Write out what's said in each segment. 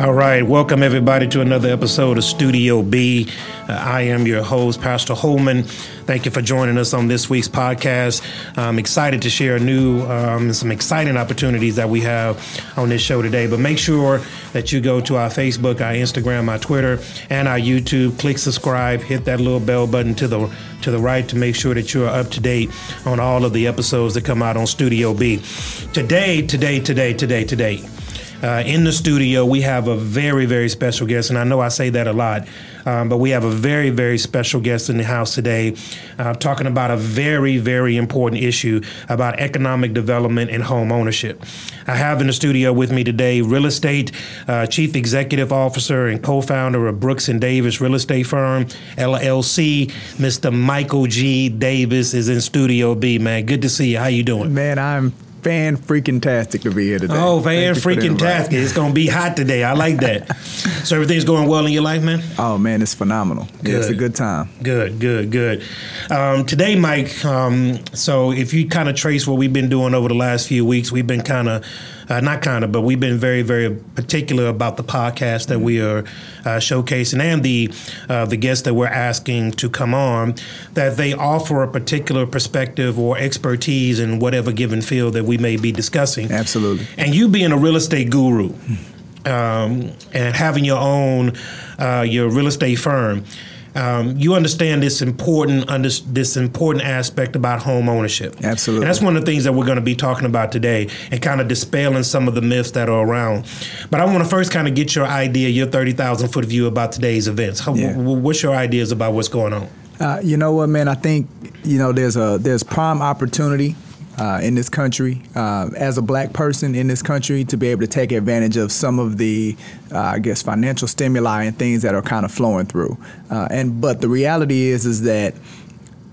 All right, welcome everybody to another episode of Studio B. Uh, I am your host, Pastor Holman. Thank you for joining us on this week's podcast. I'm excited to share new, um, some exciting opportunities that we have on this show today. But make sure that you go to our Facebook, our Instagram, our Twitter, and our YouTube. Click subscribe, hit that little bell button to the to the right to make sure that you're up to date on all of the episodes that come out on Studio B. Today, today, today, today, today. Uh, in the studio, we have a very, very special guest, and I know I say that a lot, um, but we have a very, very special guest in the house today, uh, talking about a very, very important issue about economic development and home ownership. I have in the studio with me today real estate uh, chief executive officer and co-founder of Brooks and Davis Real Estate Firm LLC, Mr. Michael G. Davis is in Studio B. Man, good to see you. How you doing? Man, I'm fan freaking tastic to be here today. Oh, fan freaking tastic! It's gonna be hot today. I like that. so everything's going well in your life, man. Oh man, it's phenomenal. Yeah, it's a good time. Good, good, good. Um, today, Mike. Um, so if you kind of trace what we've been doing over the last few weeks, we've been kind of uh, not kind of, but we've been very, very particular about the podcast that we are uh, showcasing and the uh, the guests that we're asking to come on, that they offer a particular perspective or expertise in whatever given field that we may be discussing. Absolutely. And you being a real estate guru. Um, and having your own uh, your real estate firm, um, you understand this important under, this important aspect about home ownership. Absolutely, and that's one of the things that we're going to be talking about today, and kind of dispelling some of the myths that are around. But I want to first kind of get your idea, your thirty thousand foot view about today's events. How, yeah. w- what's your ideas about what's going on? Uh, you know what, man? I think you know there's a there's prime opportunity uh, in this country, uh, as a black person in this country, to be able to take advantage of some of the, uh, I guess, financial stimuli and things that are kind of flowing through. Uh, and but the reality is, is that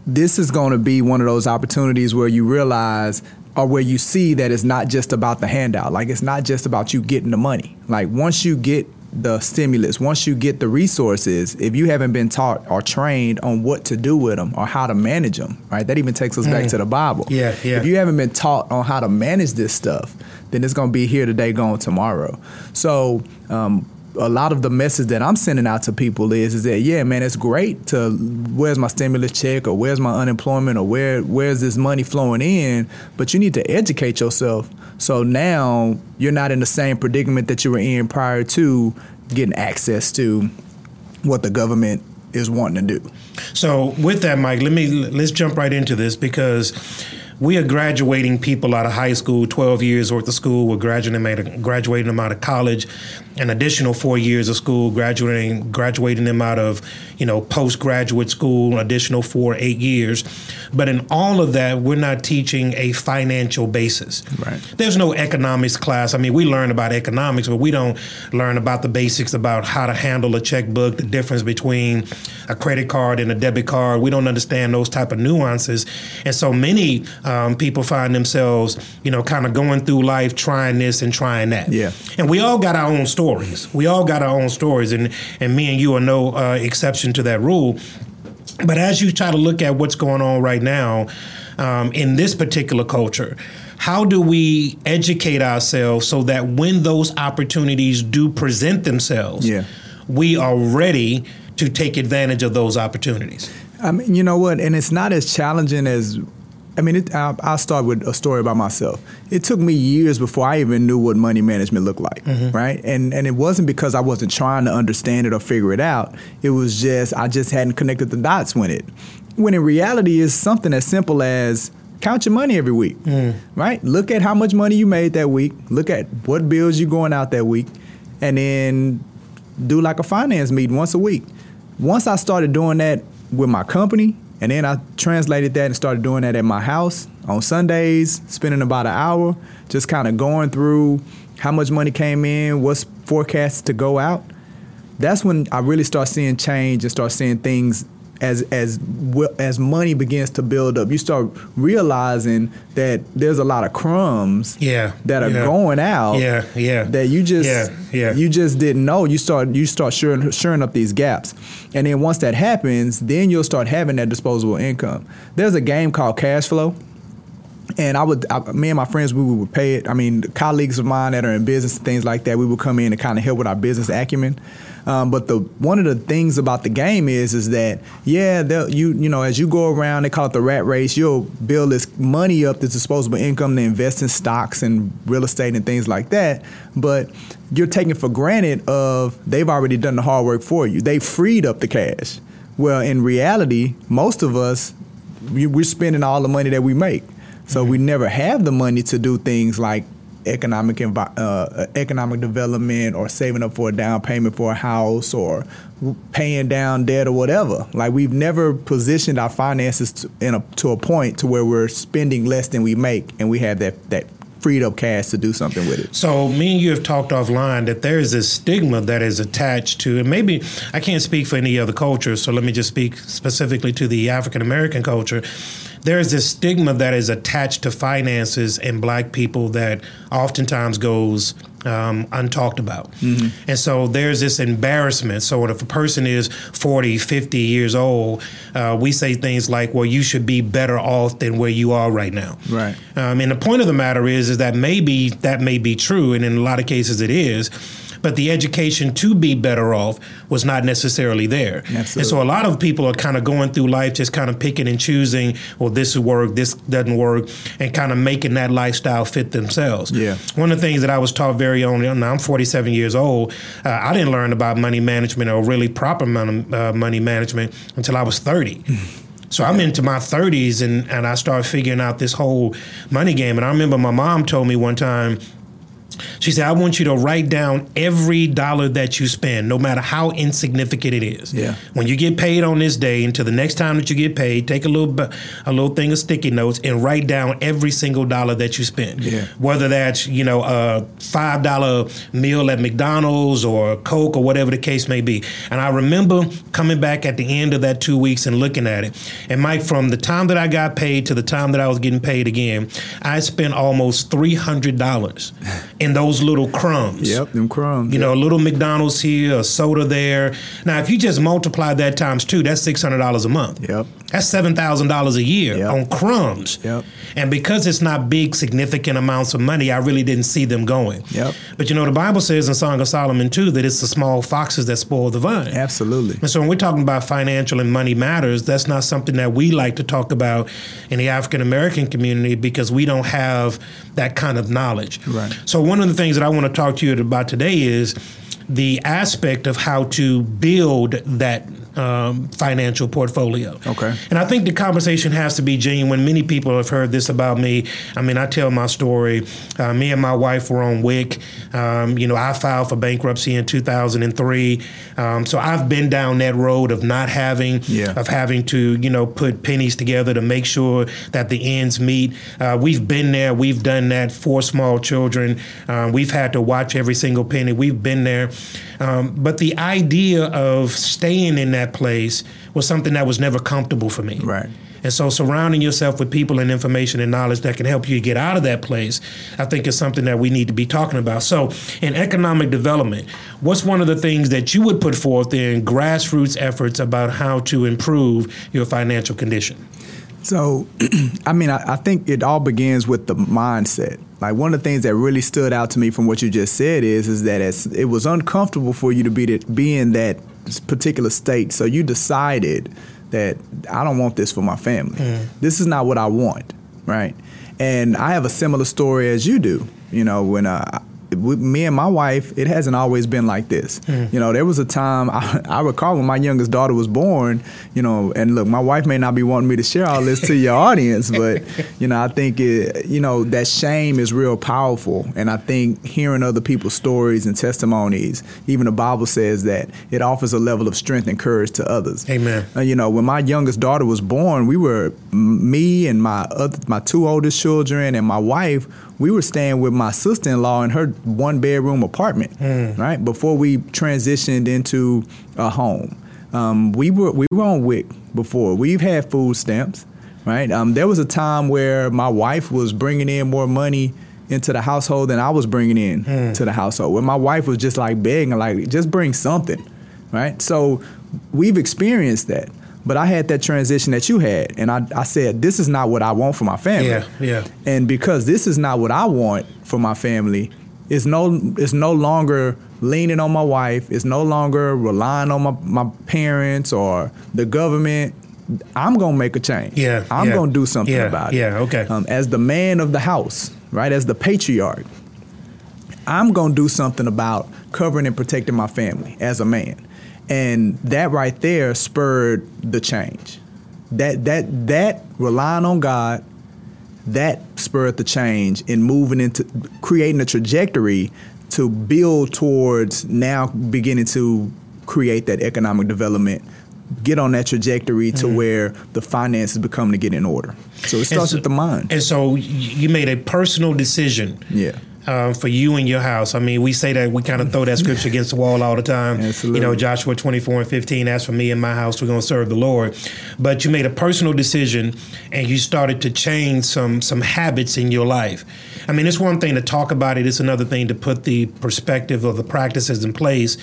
this is going to be one of those opportunities where you realize or where you see that it's not just about the handout. Like it's not just about you getting the money. Like once you get the stimulus, once you get the resources, if you haven't been taught or trained on what to do with them or how to manage them, right? That even takes us mm. back to the Bible. Yeah, yeah. If you haven't been taught on how to manage this stuff, then it's going to be here today, gone tomorrow. So, um, a lot of the message that I'm sending out to people is is that yeah, man, it's great to where's my stimulus check or where's my unemployment or where where's this money flowing in, but you need to educate yourself. So now you're not in the same predicament that you were in prior to getting access to what the government is wanting to do. So with that, Mike, let me let's jump right into this because we are graduating people out of high school, 12 years worth of school. We're graduating them graduating them out of college, an additional four years of school, graduating graduating them out of you know postgraduate school, additional four eight years. But in all of that, we're not teaching a financial basis. Right. There's no economics class. I mean, we learn about economics, but we don't learn about the basics about how to handle a checkbook, the difference between a credit card and a debit card. We don't understand those type of nuances, and so many um, people find themselves, you know, kind of going through life trying this and trying that. Yeah. And we all got our own stories. We all got our own stories, and and me and you are no uh, exception to that rule. But as you try to look at what's going on right now um, in this particular culture, how do we educate ourselves so that when those opportunities do present themselves, yeah. we are ready to take advantage of those opportunities? I mean, you know what? And it's not as challenging as I mean, it, I'll, I'll, start with a story about myself. It took me years before I even knew what money management looked like, mm-hmm. right? And and it wasn't because I wasn't trying to understand it or figure it out. It was just I just hadn't connected the dots when it. When in reality, is something as simple as count your money every week, mm. right? Look at how much money you made that week. Look at what bills you're going out that week, and then do like a finance meeting once a week. Once I started doing that with my company and then I translated that and started doing that at my house on Sundays, spending about an hour, just kind of going through how much money came in, what's forecast to go out. That's when I really start seeing change and start seeing things as as as money begins to build up, you start realizing that there's a lot of crumbs yeah, that are yeah. going out. Yeah, yeah. That you just yeah, yeah. you just didn't know. You start you start shoring, shoring up these gaps, and then once that happens, then you'll start having that disposable income. There's a game called cash flow. and I would, I, me and my friends, we would pay it. I mean, colleagues of mine that are in business, things like that, we would come in and kind of help with our business acumen. Um, but the one of the things about the game is, is that yeah, you you know, as you go around, they call it the rat race. You'll build this money up, this disposable income, to invest in stocks and real estate and things like that. But you're taking for granted of they've already done the hard work for you. They freed up the cash. Well, in reality, most of us we're spending all the money that we make. So mm-hmm. we never have the money to do things like economic envi- uh, economic development or saving up for a down payment for a house or paying down debt or whatever. Like we've never positioned our finances to, in a, to a point to where we're spending less than we make and we have that that freed up cash to do something with it. So me and you have talked offline that there is this stigma that is attached to, and maybe I can't speak for any other culture, so let me just speak specifically to the African American culture there is this stigma that is attached to finances and black people that oftentimes goes um, untalked about. Mm-hmm. And so there's this embarrassment. So if a person is 40, 50 years old, uh, we say things like, well, you should be better off than where you are right now. Right. Um, and the point of the matter is, is that maybe that may be true. And in a lot of cases it is but the education to be better off was not necessarily there. Absolutely. And so a lot of people are kind of going through life just kind of picking and choosing, well, this will work, this doesn't work, and kind of making that lifestyle fit themselves. Yeah. One of the things that I was taught very early on, now I'm 47 years old, uh, I didn't learn about money management or really proper money, uh, money management until I was 30. So I'm into my 30s and, and I started figuring out this whole money game. And I remember my mom told me one time, she said, I want you to write down every dollar that you spend, no matter how insignificant it is. Yeah. When you get paid on this day, until the next time that you get paid, take a little a little thing of sticky notes and write down every single dollar that you spend. Yeah. Whether that's, you know, a five dollar meal at McDonald's or Coke or whatever the case may be. And I remember coming back at the end of that two weeks and looking at it. And Mike, from the time that I got paid to the time that I was getting paid again, I spent almost three hundred dollars in those little crumbs. Yep, them crumbs. You yep. know, a little McDonald's here, a soda there. Now, if you just multiply that times two, that's six hundred dollars a month. Yep. That's seven thousand dollars a year yep. on crumbs. Yep. And because it's not big, significant amounts of money, I really didn't see them going. Yep. But you know, the Bible says in Song of Solomon too that it's the small foxes that spoil the vine. Absolutely. And so when we're talking about financial and money matters, that's not something that we like to talk about in the African American community because we don't have that kind of knowledge. Right. So one of the things that I want to talk to you about today is the aspect of how to build that um, financial portfolio. Okay. And I think the conversation has to be genuine. Many people have heard this about me. I mean, I tell my story. Uh, me and my wife were on WIC. Um, you know, I filed for bankruptcy in 2003. Um, so I've been down that road of not having, yeah. of having to, you know, put pennies together to make sure that the ends meet. Uh, we've been there. We've done that for small children. Uh, we've had to watch every single penny. We've been there. Um, but the idea of staying in that place was something that was never comfortable for me. Right. And so surrounding yourself with people and information and knowledge that can help you get out of that place, I think is something that we need to be talking about. So in economic development, what's one of the things that you would put forth in grassroots efforts about how to improve your financial condition? So, I mean, I, I, think it all begins with the mindset. Like one of the things that really stood out to me from what you just said is, is that it was uncomfortable for you to be to, be in that particular state. So you decided that I don't want this for my family. Mm. This is not what I want, right? And I have a similar story as you do. You know, when uh, me and my wife, it hasn't always been like this. Mm. You know, there was a time I, I, recall when my youngest daughter was born. You know, and look, my wife may not be wanting me to share all this to your audience, but you know, I think it, you know that shame is real powerful, and I think hearing other people's stories and testimonies, even the Bible says that it offers a level of strength and courage to others. Amen. Uh, you know, when my youngest daughter was born, we were me and my other my two oldest children and my wife we were staying with my sister in law in her one bedroom apartment, mm. right? Before we transitioned into a home. Um, we were we were on WIC before. We've had food stamps, right? Um, there was a time where my wife was bringing in more money into the household than I was bringing in mm. to the household. Where my wife was just like begging, like just bring something, right? So we've experienced that. But I had that transition that you had, and I, I said, this is not what I want for my family. Yeah, yeah. And because this is not what I want for my family, it's no it's no longer leaning on my wife. It's no longer relying on my, my parents or the government. I'm gonna make a change. Yeah, I'm yeah. gonna do something Yeah, about it. yeah, okay. Um, as the man of the house, right? As the patriarch, I'm gonna do something about covering and protecting my family as a man, and that right there spurred the change. That that that relying on God, that spurred the change in moving into creating a trajectory to build towards now beginning to create that economic development. Get on that trajectory to mm-hmm. where the finances become to get in order. So it starts so- with the mind. And so you made a personal decision. Yeah. Um, for you and your house. I mean, we say that we kind of throw that scripture against the wall all the time. Absolutely. You know, Joshua 24 and 15, as for me and my house, we're going to serve the Lord. But you made a personal decision and you started to change some some habits in your life. I mean, it's one thing to talk about it, it's another thing to put the perspective of the practices in place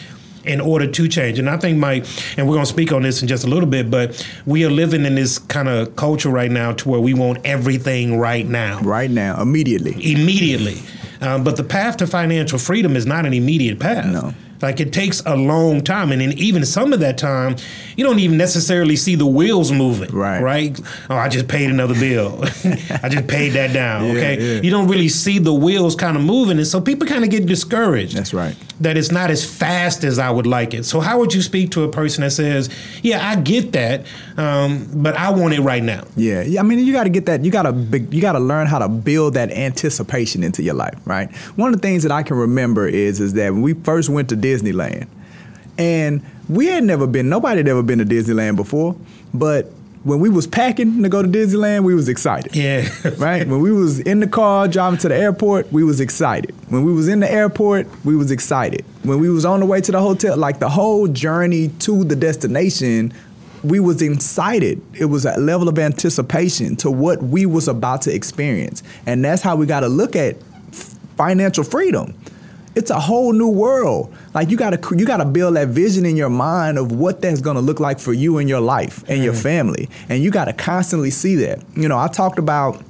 in order to change. And I think, Mike, and we're going to speak on this in just a little bit, but we are living in this kind of culture right now to where we want everything right now right now, immediately. immediately. Um, but the path to financial freedom is not an immediate path. No. Like it takes a long time, and then even some of that time, you don't even necessarily see the wheels moving. Right. Right. Oh, I just paid another bill. I just paid that down. Yeah, okay. yeah. You don't really see the wheels kind of moving, and so people kind of get discouraged That's right. That it's not as fast as I would like it. So how would you speak to a person that says, "Yeah, I get that, um, but I want it right now"? Yeah, yeah. I mean, you got to get that. You got to you got to learn how to build that anticipation into your life, right? One of the things that I can remember is is that when we first went to Disneyland, and we had never been. Nobody had ever been to Disneyland before, but when we was packing to go to Disneyland, we was excited. Yeah. right? When we was in the car driving to the airport, we was excited. When we was in the airport, we was excited. When we was on the way to the hotel, like the whole journey to the destination, we was excited. It was a level of anticipation to what we was about to experience. And that's how we got to look at financial freedom. It's a whole new world. Like you gotta you gotta build that vision in your mind of what that's gonna look like for you and your life and your mm-hmm. family, and you gotta constantly see that. You know, I talked about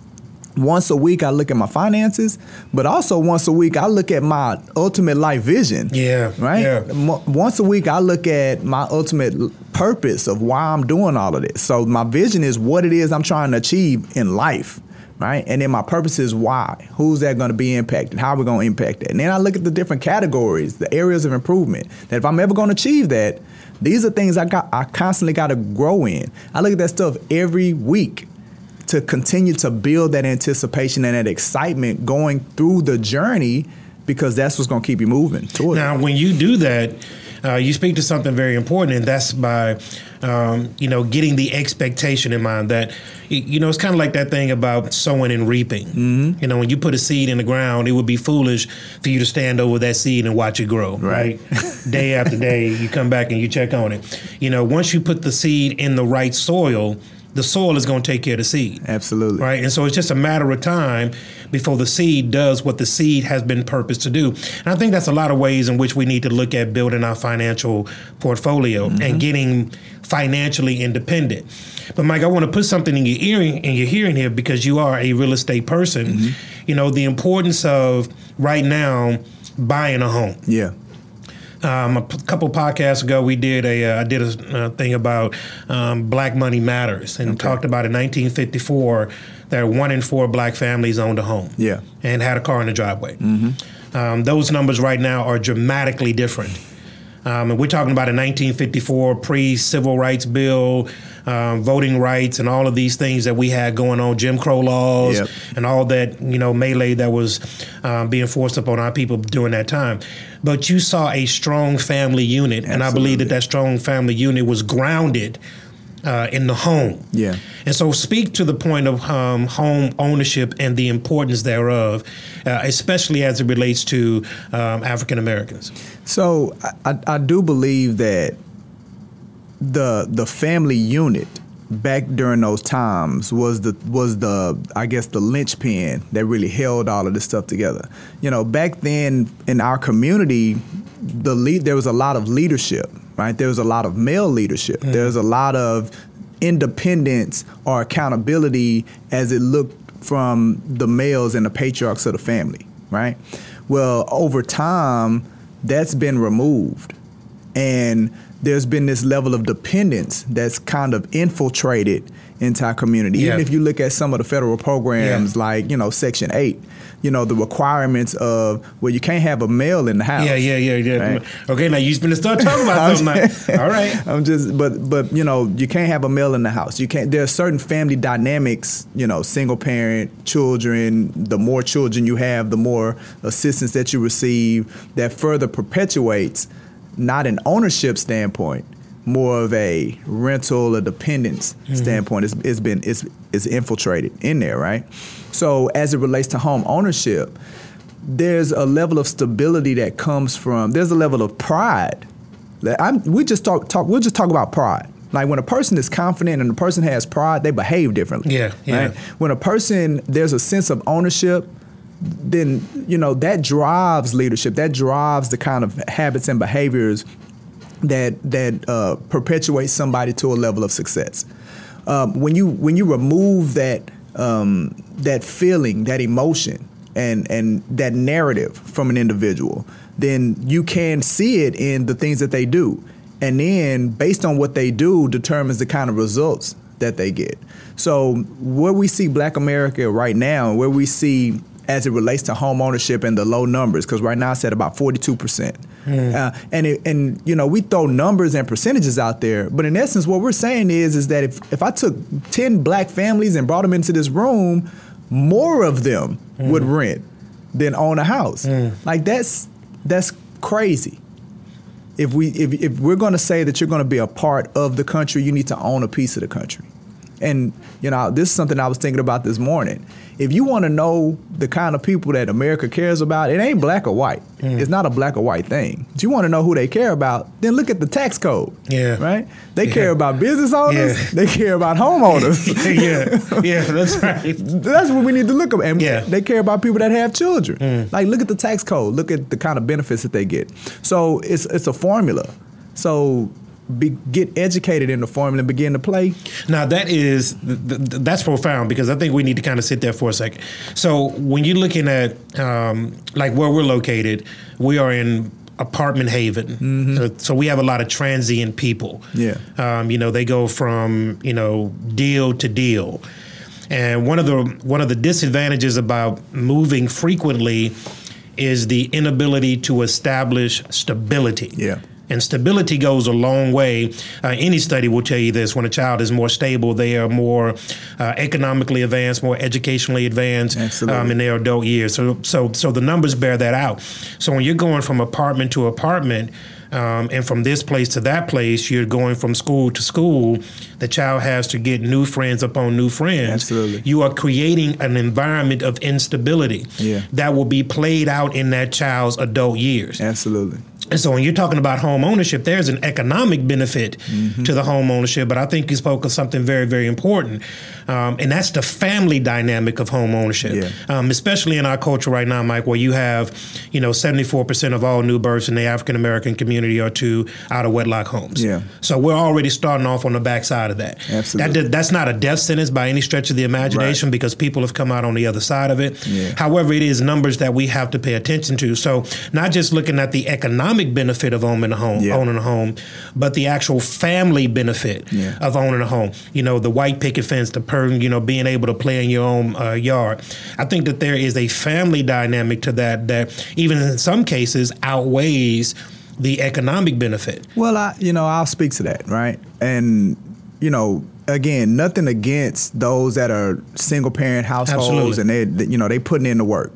once a week I look at my finances, but also once a week I look at my ultimate life vision. Yeah, Right? yeah. Once a week I look at my ultimate purpose of why I'm doing all of this. So my vision is what it is I'm trying to achieve in life. Right? And then my purpose is why. Who's that going to be impacted? How are we going to impact that? And then I look at the different categories, the areas of improvement. That if I'm ever going to achieve that, these are things I got I constantly got to grow in. I look at that stuff every week to continue to build that anticipation and that excitement going through the journey because that's what's going to keep you moving toward it. Now, when you do that, uh, you speak to something very important, and that's by, um, you know, getting the expectation in mind that, you know, it's kind of like that thing about sowing and reaping. Mm-hmm. You know, when you put a seed in the ground, it would be foolish for you to stand over that seed and watch it grow. Right. day after day, you come back and you check on it. You know, once you put the seed in the right soil, the soil is going to take care of the seed. Absolutely. Right. And so it's just a matter of time before the seed does what the seed has been purposed to do. And I think that's a lot of ways in which we need to look at building our financial portfolio mm-hmm. and getting financially independent. But Mike, I want to put something in your earring in your hearing here because you are a real estate person. Mm-hmm. You know, the importance of right now buying a home. Yeah. Um, a p- couple podcasts ago, we did a uh, I did a uh, thing about um, Black Money Matters and talked about in 1954 that one in four black families owned a home. Yeah. and had a car in the driveway. Um, those numbers right now are dramatically different. Um, and we're talking about a 1954 pre-civil rights bill, um, voting rights, and all of these things that we had going on, Jim Crow laws, Yep. and all that you know melee that was um, being forced upon our people during that time. But you saw a strong family unit, and I believe that that strong family unit was grounded uh, in the home. Yeah. And so, speak to the point of um, home ownership and the importance thereof, uh, especially as it relates to um, African Americans. So I, I do believe that the the family unit back during those times was the was the I guess the linchpin that really held all of this stuff together. You know, back then in our community, the lead there was a lot of leadership, right? There was a lot of male leadership. Mm-hmm. There was a lot of independence or accountability as it looked from the males and the patriarchs of the family, right? Well, over time, that's been removed. And there's been this level of dependence that's kind of infiltrated into our community. Yeah. Even if you look at some of the federal programs Yeah. like, you know, Section 8, you know, the requirements of, well, you can't have a male in the house. Yeah, yeah, yeah, yeah. Right. Okay, now you're gonna start talking about something. now. All right. I'm just, but but you know, you can't have a male in the house. You can't. There are certain family dynamics. You know, single parent, children. The more children you have, the more assistance that you receive. That further perpetuates, not an ownership standpoint, more of a rental or dependence mm-hmm. standpoint. It's, it's been it's it's infiltrated in there, right? So as it relates to home ownership, there's a level of stability that comes from. There's a level of pride that I'm, we just talk, talk. We'll just talk about pride. Like when a person is confident and a person has pride, they behave differently. Yeah, yeah. Right? When a person there's a sense of ownership, then you know that drives leadership. That drives the kind of habits and behaviors that that uh, perpetuate somebody to a level of success. Um, when you when you remove that um, that feeling, that emotion, and and that narrative from an individual, then you can see it in the things that they do, and then based on what they do determines the kind of results that they get. So where we see Black America right now, where we see as it relates to home ownership and the low numbers, because right now it's at about 42 percent. Hmm. Uh, and it, and you know we throw numbers and percentages out there, but in essence, what we're saying is is that if if I took 10 black families and brought them into this room, more of them hmm. would rent than own a house. Hmm. Like that's that's crazy. If we if if we're going to say that you're going to be a part of the country, you need to own a piece of the country. And you know, this is something I was thinking about this morning. If you want to know the kind of people that America cares about, it ain't black or white. It's not a black or white thing. If you want to know who they care about, then look at the tax code. Yeah. Right? They Yeah. care about business owners. Yeah. They care about homeowners. yeah, yeah, that's right. That's what we need to look at. And Yeah. Mm. they care about people that have children. Like look at the tax code. Look at the kind of benefits that they get. So it's it's a formula. So be, get educated in the formula and begin to play. Now that is th- th- that's profound because I think we need to kind of sit there for a second. So when you're looking at um, like where we're located, we are in apartment haven. Uh, so we have a lot of transient people. Yeah. Um, you know, they go from you know deal to deal, and one of the one of the disadvantages about moving frequently is the inability to establish stability. Yeah. And stability goes a long way. Uh, any study will tell you this: when a child is more stable, they are more uh, economically advanced, more educationally advanced um, in their adult years. So, so, so the numbers bear that out. So when you're going from apartment to apartment, um, and from this place to that place, you're going from school to school. The child has to get new friends upon new friends. Absolutely. You are creating an environment of instability Yeah. that will be played out in that child's adult years. Absolutely. And so when you're talking about home ownership, there's an economic benefit to the home ownership, but I think you spoke of something very, very important. Um, and that's the family dynamic of home ownership, Yeah. um, especially in our culture right now, Mike, where you have, you know, 74% of all new births in the African American community are to out of wedlock homes. Yeah. So we're already starting off on the backside of that. Absolutely. That, that's not a death sentence by any stretch of the imagination because people have come out on the other side of it. Yeah. However, it is numbers that we have to pay attention to. So not just looking at the economic benefit of owning a home, Yeah. owning a home, but the actual family benefit Yeah. of owning a home. You know, the white picket fence, the per, you know, being able to play in your own uh, yard. I think that there is a family dynamic to that that even in some cases outweighs the economic benefit. Well, I you know I'll speak to that right, and you know again nothing against those that are single parent households Absolutely. and they you know they putting in the work.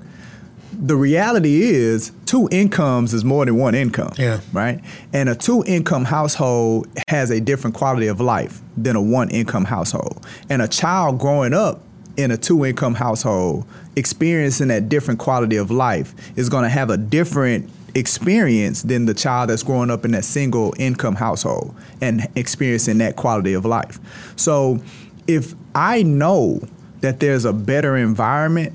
The reality is two incomes is more than one income. Yeah. Right, and a two income household has a different quality of life than a one income household, and a child growing up in a two income household experiencing that different quality of life is going to have a different experience than the child that's growing up in that single income household and experiencing that quality of life. So if I know that there's a better environment,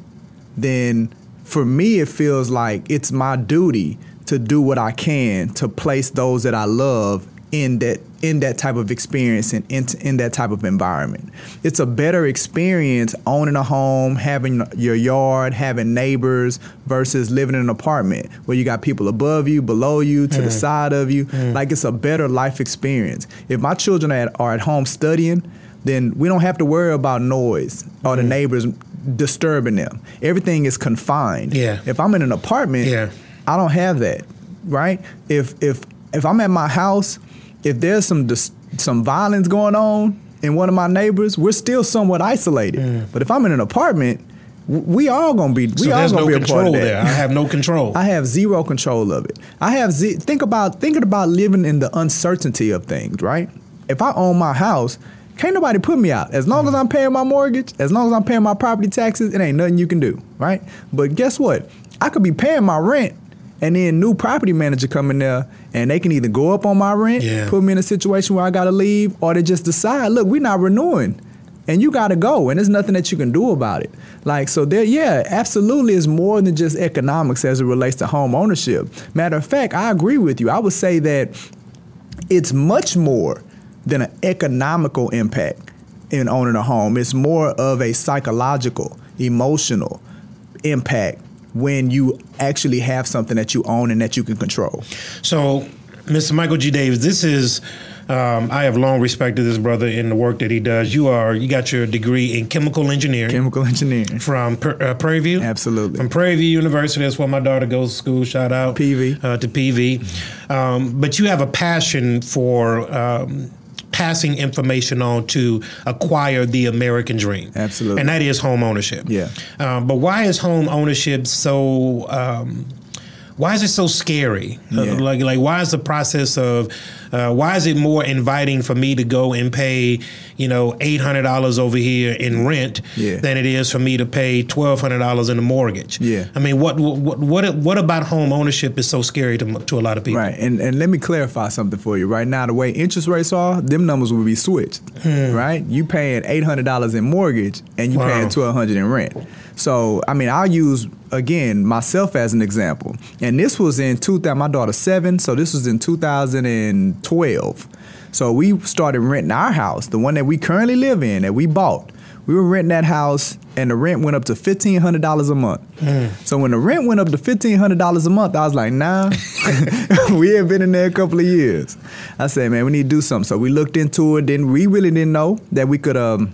then for me it feels like it's my duty to do what I can to place those that I love in that in that type of experience and in, in that type of environment. It's a better experience owning a home, having your yard, having neighbors versus living in an apartment where you got people above you, below you, to mm. the side of you. Mm. Like it's a better life experience. If my children are at, are at home studying, then we don't have to worry about noise or the mm. neighbors disturbing them. Everything is confined. Yeah. If I'm in an apartment, yeah. I don't have that, right? If if if I'm at my house if there's some dis- some violence going on in one of my neighbors, we're still somewhat isolated. Mm. But if I'm in an apartment, we all gonna be. We so all gonna no be a part of that. There. I have no control. I have zero control of it. I have z- think about thinking about living in the uncertainty of things. Right? If I own my house, can't nobody put me out. As long as I'm paying my mortgage, as long as I'm paying my property taxes, it ain't nothing you can do. Right? But guess what? I could be paying my rent and then new property manager come in there and they can either go up on my rent, yeah. put me in a situation where I gotta leave, or they just decide, look, we're not renewing. And you gotta go, and there's nothing that you can do about it. Like so, there, yeah, absolutely, is more than just economics as it relates to home ownership. Matter of fact, I agree with you. I would say that it's much more than an economical impact in owning a home. It's more of a psychological, emotional impact when you actually have something that you own and that you can control. So, Mr. Michael G. Davis, this is. Um, I have long respected this brother in the work that he does. You are you got your degree in chemical engineering. Chemical engineering from uh, Prairie View. Absolutely. From Prairie View University. That's where my daughter goes to school. Shout out PV uh, to PV. Um, but you have a passion for um, passing information on to acquire the American dream. Absolutely. And that is home ownership. Yeah. Um, but why is home ownership so um, why is it so scary? Uh, yeah. Like, like, why is the process of, uh, why is it more inviting for me to go and pay, you know, eight hundred dollars over here in rent yeah. than it is for me to pay twelve hundred dollars in a mortgage? Yeah. I mean, what, what, what, what about home ownership is so scary to, to a lot of people? Right. And and let me clarify something for you. Right now, the way interest rates are, them numbers will be switched. Hmm. Right. You paying eight hundred dollars in mortgage and you wow. paying twelve hundred in rent. So I mean, I'll use again myself as an example. And this was in 2000. My daughter's seven, so this was in 2012. So we started renting our house, the one that we currently live in, that we bought. We were renting that house, and the rent went up to fifteen hundred dollars a month. Mm. So when the rent went up to fifteen hundred dollars a month, I was like, Nah, we had been in there a couple of years. I said, Man, we need to do something. So we looked into it. Then we really didn't know that we could. Um,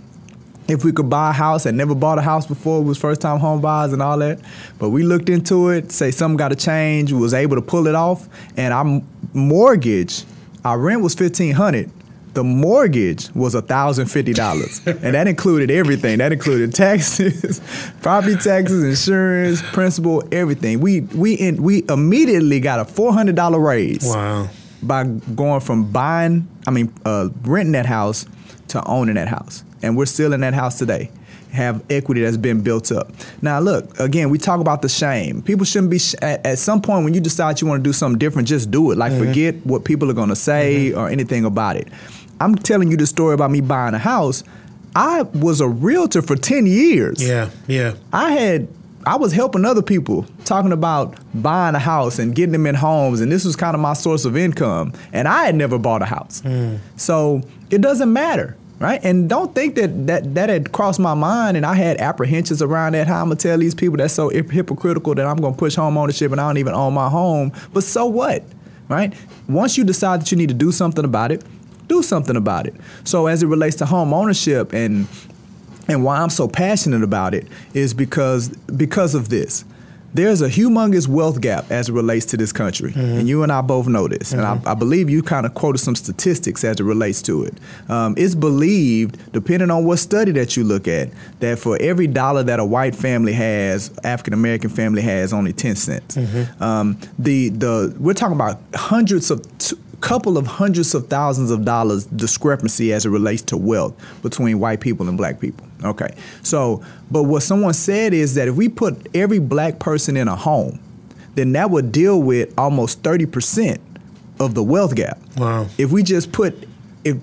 if we could buy a house and never bought a house before, it was first time home buyers and all that. But we looked into it, say something got to change, was able to pull it off, and our mortgage, our rent was fifteen hundred. The mortgage was thousand fifty dollars, and that included everything. That included taxes, property taxes, insurance, principal, everything. We we in, we immediately got a four hundred dollar raise. Wow! By going from buying, I mean, uh, renting that house to owning that house and we're still in that house today have equity that's been built up. Now, look, again, we talk about the shame. People shouldn't be, sh- at, at, some point when you decide you want to do something different, just do it. Like, mm-hmm. forget what people are going to say mm-hmm. or anything about it. I'm telling you the story about me buying a house. I was a realtor for 10 years. Yeah, yeah. I had I was helping other people talking about buying a house and getting them in homes, and this was kind of my source of income. And I had never bought a house. Mm. So it doesn't matter right? And don't think that that that had crossed my mind, and I had apprehensions around that. How I'm gonna tell these people that's so hypocritical that I'm gonna push home ownership and I don't even own my home. But so what, right? Once you decide that you need to do something about it, do something about it. So as it relates to home ownership and and why I'm so passionate about it is because because of this there's a humongous wealth gap as it relates to this country, mm-hmm. and you and I both know this. Mm-hmm. And I, mm-hmm. I, believe you kind of quoted some statistics as it relates to it. Um, it's believed, depending on what study that you look at, that for every dollar that a white family has, African American family has only ten cents. Mm-hmm. Um, the the we're talking about hundreds of. T- couple of hundreds of thousands of dollars discrepancy as it relates to wealth between white people and black people. Okay. So, but what someone said is that if we put every black person in a home, then that would deal with almost 30% of the wealth gap. Wow. If we just put if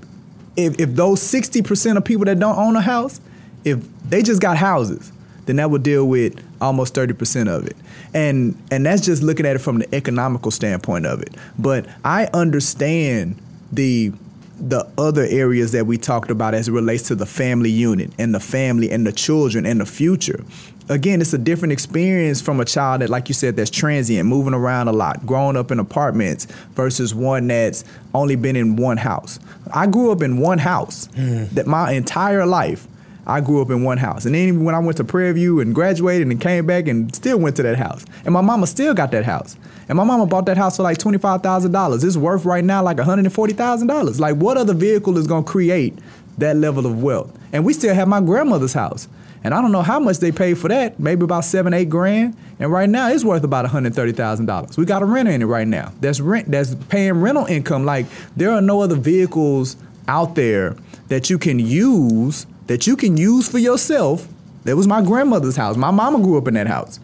if, if those 60% of people that don't own a house, if they just got houses, then that would deal with almost 30% of it. And and that's just looking at it from the economical standpoint of it. But I understand the the other areas that we talked about as it relates to the family unit and the family and the children and the future. Again, it's a different experience from a child that, like you said, that's transient, moving around a lot, growing up in apartments versus one that's only been in one house. I grew up in one house mm. that my entire life. I grew up in one house. And then when I went to Prairie View and graduated and came back and still went to that house. And my mama still got that house. And my mama bought that house for like $25,000. It's worth right now like $140,000. Like what other vehicle is going to create that level of wealth? And we still have my grandmother's house. And I don't know how much they paid for that, maybe about seven, eight grand. And right now it's worth about $130,000. We got a renter in it right now. That's rent that's paying rental income. Like there are no other vehicles out there that you can use that you can use for yourself. That was my grandmother's house. My mama grew up in that house.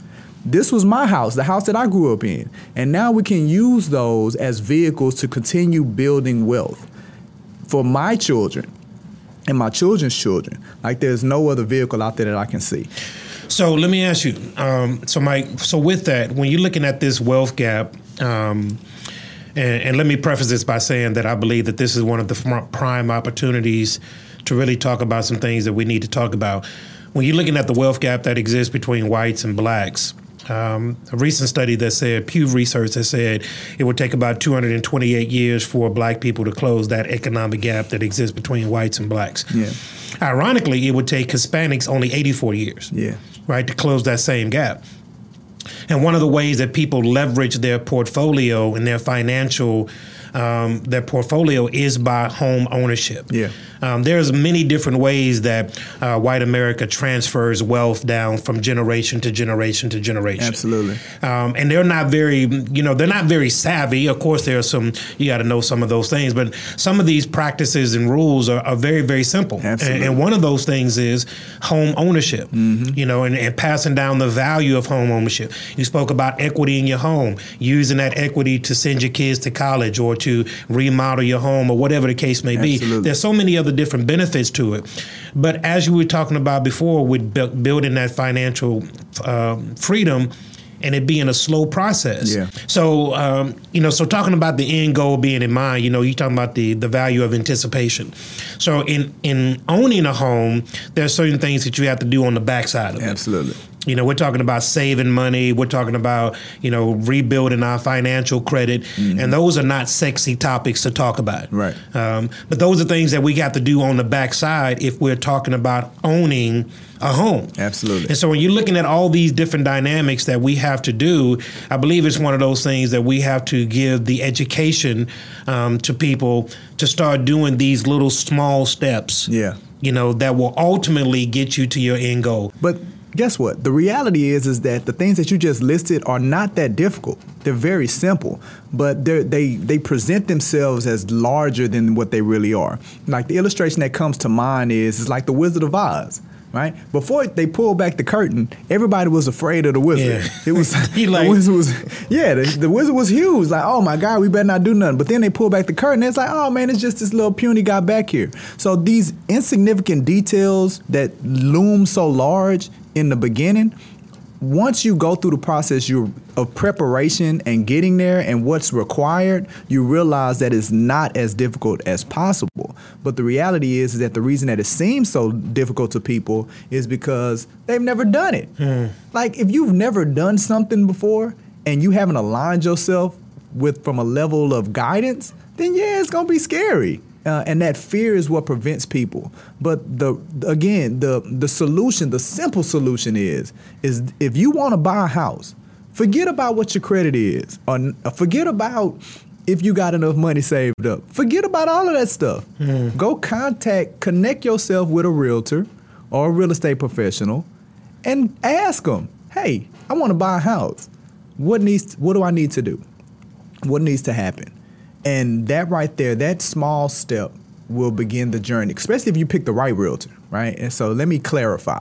This was my house, the house that I grew up in. And now we can use those as vehicles to continue building wealth for my children and my children's children. Like there's no other vehicle out there that I can see. So let me ask you. Um, so Mike, so with that, when you're looking at this wealth gap, um, and, and, let me preface this by saying that I believe that this is one of the prime opportunities to really talk about some things that we need to talk about. When you're looking at the wealth gap that exists between whites and blacks, um, a recent study that said Pew Research has said it would take about 228 years for black people to close that economic gap that exists between whites and blacks. Yeah. Ironically, it would take Hispanics only 84 years. Yeah. Right to close that same gap. And one of the ways that people leverage their portfolio and their financial um, their portfolio is by home ownership. Yeah. Um, there's many different ways that uh, white America transfers wealth down from generation to generation to generation. Absolutely. Um, and they're not very, you know, they're not very savvy. Of course, there are some, you got to know some of those things, but some of these practices and rules are, are very, very simple. Absolutely. And, and, one of those things is home ownership, mm-hmm. you know, and, and passing down the value of home ownership. You spoke about equity in your home, using that equity to send your kids to college or to remodel your home or whatever the case may Absolutely. be. There's so many other different benefits to it. But as you were talking about before, with building that financial uh, freedom, and it being a slow process. Yeah. So, um, you know, so talking about the end goal being in mind, you know, you're talking about the the value of anticipation. So, in in owning a home, there are certain things that you have to do on the backside of it. Absolutely. You know, we're talking about saving money. We're talking about, you know, rebuilding our financial credit. Mm-hmm. And those are not sexy topics to talk about. Right. Um, but those are things that we got to do on the backside if we're talking about owning a home. Absolutely. And so when you're looking at all these different dynamics that we have to do, I believe it's one of those things that we have to give the education um, to people to start doing these little small steps. Yeah. You know, that will ultimately get you to your end goal. But guess what? The reality is is that the things that you just listed are not that difficult. They're very simple, but they they present themselves as larger than what they really are. Like the illustration that comes to mind is is like the Wizard of Oz right? Before they pulled back the curtain, everybody was afraid of the wizard. Yeah. It was he like, the wizard was yeah, the, the, wizard was huge. Like, oh my God, we better not do nothing. But then they pulled back the curtain. It's like, oh man, it's just this little puny guy back here. So these insignificant details that loom so large in the beginning once you go through the process of preparation and getting there and what's required, you realize that it's not as difficult as possible. But the reality is, is that the reason that it seems so difficult to people is because they've never done it. Mm. Like if you've never done something before and you haven't aligned yourself with from a level of guidance, then yeah, it's gonna be scary. Uh, and that fear is what prevents people. But the again, the the solution, the simple solution is is if you want to buy a house, forget about what your credit is, or uh, forget about if you got enough money saved up. Forget about all of that stuff. Mm. Go contact, connect yourself with a realtor or a real estate professional, and ask them, "Hey, I want to buy a house. What needs? What do I need to do? What needs to happen?" And that right there, that small step will begin the journey, especially if you pick the right realtor, right? And so let me clarify.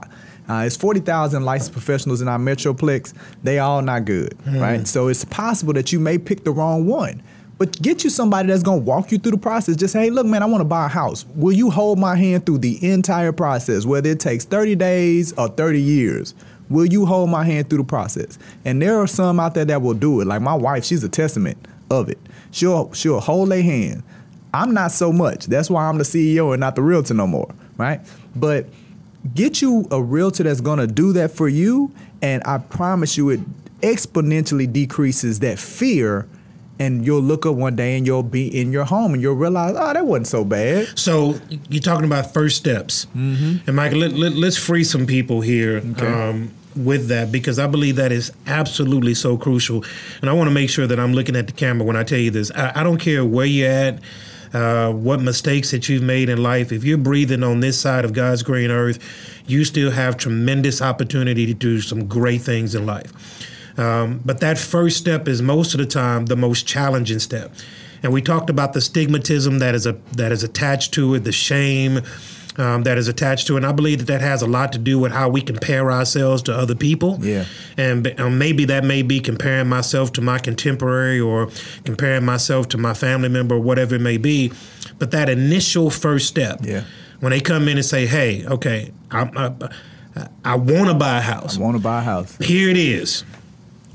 Uh, it's 40,000 licensed professionals in our Metroplex. They all not good, mm. right? So it's possible that you may pick the wrong one. But get you somebody that's gonna walk you through the process. Just say, hey, look, man, I wanna buy a house. Will you hold my hand through the entire process, whether it takes 30 days or 30 years? Will you hold my hand through the process? And there are some out there that will do it. Like my wife, she's a testament of it. She'll she'll hold their hand I'm not so much. That's why I'm the CEO and not the realtor no more, right? But get you a realtor that's gonna do that for you, and I promise you, it exponentially decreases that fear. And you'll look up one day and you'll be in your home and you'll realize, oh, that wasn't so bad. So you're talking about first steps, mm-hmm. and Michael, let, let, us free some people here. Okay. Um, with that because I believe that is absolutely so crucial. And I want to make sure that I'm looking at the camera when I tell you this. I, I don't care where you're at, uh, what mistakes that you've made in life. If you're breathing on this side of God's green earth, you still have tremendous opportunity to do some great things in life. Um, but that first step is most of the time the most challenging step. And we talked about the stigmatism that is a that is attached to it, the shame, um, that is attached to it. And I believe that that has a lot to do with how we compare ourselves to other people. Yeah. And um, maybe that may be comparing myself to my contemporary or comparing myself to my family member or whatever it may be. But that initial first step, yeah. when they come in and say, hey, okay, I, I, I want to buy a house. I want to buy a house. Here it is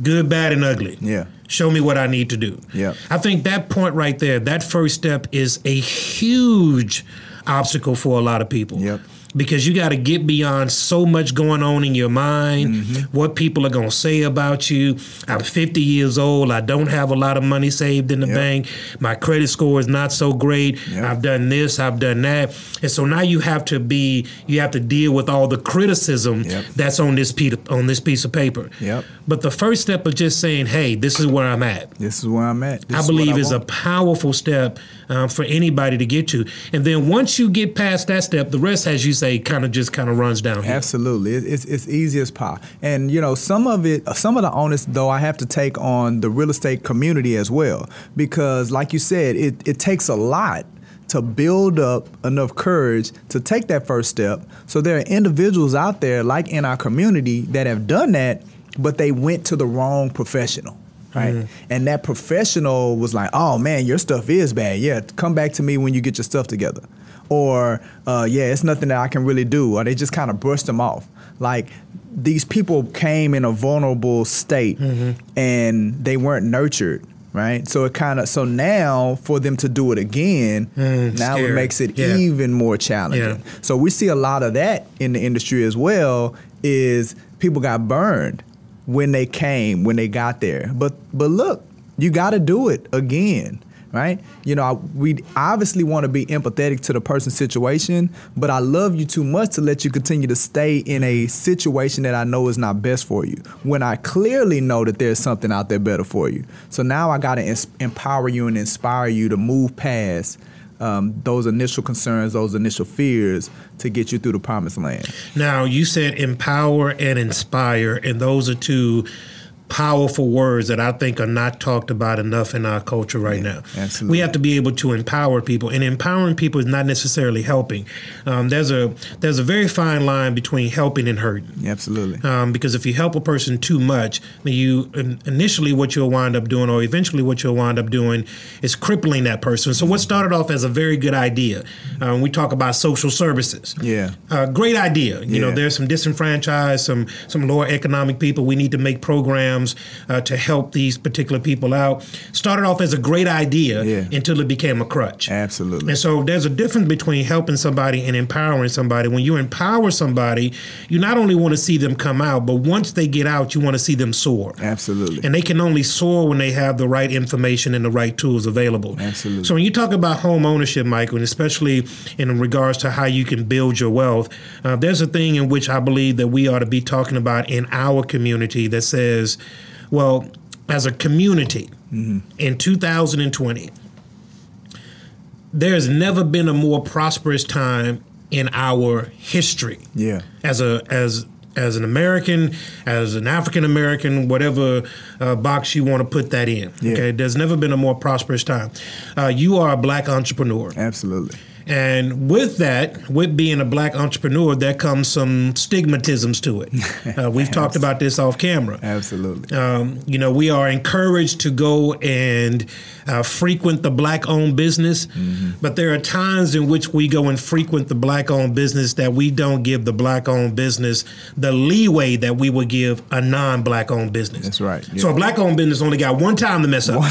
good, bad, and ugly. Yeah. Show me what I need to do. Yeah. I think that point right there, that first step is a huge obstacle for a lot of people. Yep because you got to get beyond so much going on in your mind, mm-hmm. what people are going to say about you. I'm 50 years old. I don't have a lot of money saved in the yep. bank. My credit score is not so great. Yep. I've done this, I've done that. And so now you have to be you have to deal with all the criticism that's on this piece on this piece of paper. Yep. But the first step of just saying, "Hey, this is where I'm at." This is where I'm at. This I believe is, is a powerful step um, for anybody to get to. And then once you get past that step, the rest, as you say, kind of just kind of runs down. Absolutely, it's, it's easy as pie. And you know, some of it, some of the onus though, I have to take on the real estate community as well, because like you said, it, it takes a lot to build up enough courage to take that first step. So there are individuals out there, like in our community, that have done that, but they went to the wrong professional right? Mm. And that professional was like, "Oh man, your stuff is bad. Yeah, come back to me when you get your stuff together." Or, uh, "Yeah, it's nothing that I can really do." Or they just kind of brushed them off. Like these people came in a vulnerable state mm-hmm. and they weren't nurtured. Right, so it kind of so now for them to do it again, mm, now scary. it makes it yeah. even more challenging. Yeah. So we see a lot of that in the industry as well. Is people got burned when they came, when they got there. But but look, you got to do it again, right? You know, we obviously want to be empathetic to the person's situation, but I love you too much to let you continue to stay in a situation that I know is not best for you. When I clearly know that there's something out there better for you. So now I got to ins- empower you and inspire you to move past um, those initial concerns, those initial fears to get you through the promised land. Now, you said empower and inspire, and those are two powerful words that I think are not talked about enough in our culture right yeah, now. Absolutely. We have to be able to empower people, and empowering people is not necessarily helping. Um, there's a there's a very fine line between helping and hurting. Absolutely. Um, because if you help a person too much, you initially what you'll wind up doing, or eventually what you'll wind up doing, is crippling that person. So what started off as a very good idea, um, we talk about social services. Yeah. Uh, great idea. You yeah. know, there's some disenfranchised, some some lower economic people. We need to make programs programs uh, to help these particular people out. Started off as a great idea yeah. until it became a crutch. Absolutely. And so there's a difference between helping somebody and empowering somebody. When you empower somebody, you not only want to see them come out, but once they get out, you want to see them soar. Absolutely. And they can only soar when they have the right information and the right tools available. Absolutely. So when you talk about home ownership, Michael, and especially in regards to how you can build your wealth, uh, there's a thing in which I believe that we ought to be talking about in our community that says well, as a community mm-hmm. in 2020, there's never been a more prosperous time in our history. Yeah. As a as as an American, as an African American, whatever uh, box you want to put that in. Yeah. Okay, there's never been a more prosperous time. Uh, you are a black entrepreneur. Absolutely. And with that, with being a black entrepreneur, there comes some stigmatisms to it. Uh, we've talked about this off camera. Absolutely. Um, you know, we are encouraged to go and uh, frequent the black owned business, mm-hmm. but there are times in which we go and frequent the black owned business that we don't give the black owned business the leeway that we would give a non black owned business. That's right. Yeah. So a black owned business only got one time to mess up.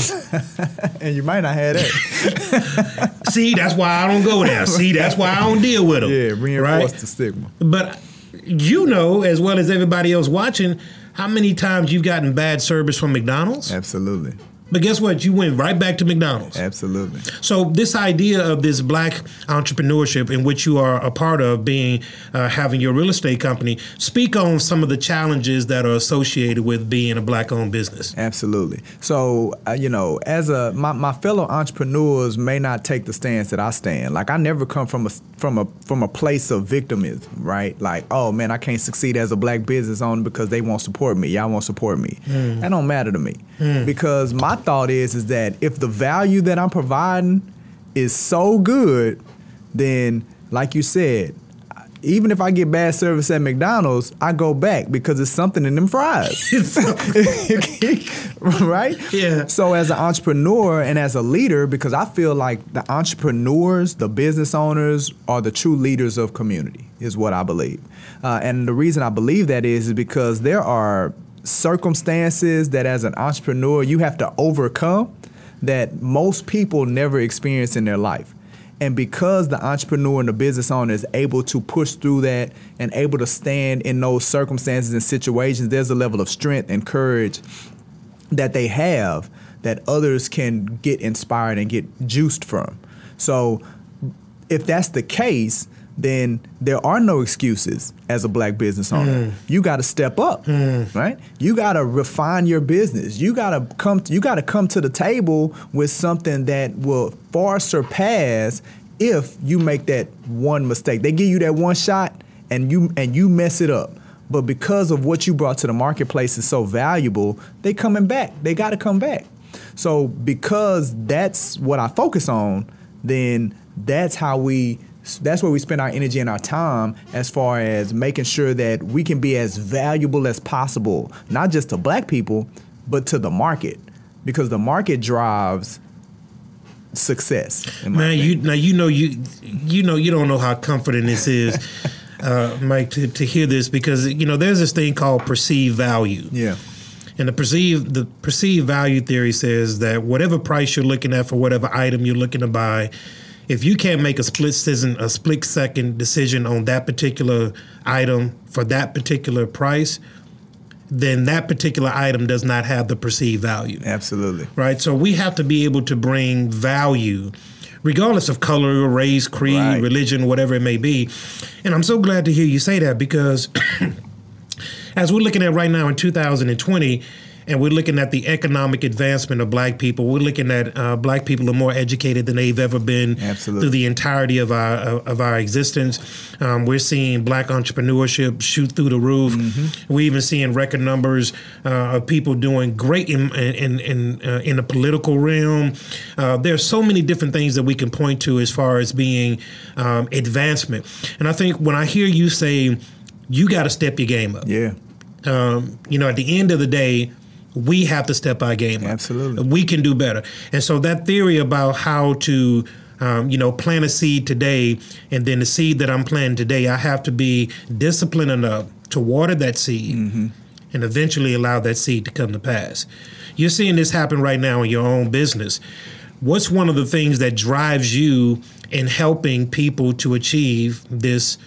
and you might not have that. See, that's why I don't go there. See, that's why I don't deal with them. Yeah, reinforce right? the stigma. But you know, as well as everybody else watching, how many times you've gotten bad service from McDonald's? Absolutely. But guess what? You went right back to McDonald's. Absolutely. So this idea of this black entrepreneurship in which you are a part of, being uh, having your real estate company, speak on some of the challenges that are associated with being a black-owned business. Absolutely. So uh, you know, as a my, my fellow entrepreneurs may not take the stance that I stand. Like I never come from a from a from a place of victimism, right? Like, oh man, I can't succeed as a black business owner because they won't support me. Y'all won't support me. Mm. That don't matter to me mm. because my thought is is that if the value that I'm providing is so good, then like you said, even if I get bad service at McDonald's, I go back because it's something in them fries. right? Yeah. So as an entrepreneur and as a leader, because I feel like the entrepreneurs, the business owners are the true leaders of community, is what I believe. Uh, and the reason I believe that is, is because there are circumstances that as an entrepreneur you have to overcome that most people never experience in their life. And because the entrepreneur and the business owner is able to push through that and able to stand in those circumstances and situations, there's a level of strength and courage that they have that others can get inspired and get juiced from. So if that's the case, then there are no excuses as a black business owner. Mm. You got to step up, mm. right? You got to refine your business. You got to come. To, you got to come to the table with something that will far surpass if you make that one mistake. They give you that one shot, and you and you mess it up. But because of what you brought to the marketplace is so valuable, they coming back. They got to come back. So because that's what I focus on, then that's how we that's where we spend our energy and our time as far as making sure that we can be as valuable as possible, not just to black people, but to the market. Because the market drives success. Man, you now you know you you know you don't know how comforting this is, uh, Mike, to, to hear this because you know there's this thing called perceived value. Yeah. And the perceived the perceived value theory says that whatever price you're looking at for whatever item you're looking to buy, if you can't make a split decision, a split second decision on that particular item for that particular price, then that particular item does not have the perceived value. Absolutely. Right. So we have to be able to bring value, regardless of color, race, creed, right. religion, whatever it may be. And I'm so glad to hear you say that because as we're looking at right now in 2020, and we're looking at the economic advancement of black people. We're looking at uh, black people are more educated than they've ever been Absolutely. through the entirety of our of our existence. Um, we're seeing black entrepreneurship shoot through the roof. Mm-hmm. We're even seeing record numbers uh, of people doing great in in in, uh, in the political realm. Uh, there's so many different things that we can point to as far as being um, advancement. And I think when I hear you say you got to step your game up. Yeah. Um, you know, at the end of the day, we have to step our game up. Absolutely. We can do better. And so that theory about how to um, you know, plant a seed today, and then the seed that I'm planting today, I have to be disciplined enough to water that seed mm-hmm. and eventually allow that seed to come to pass. You're seeing this happen right now in your own business. What's one of the things that drives you in helping people to achieve this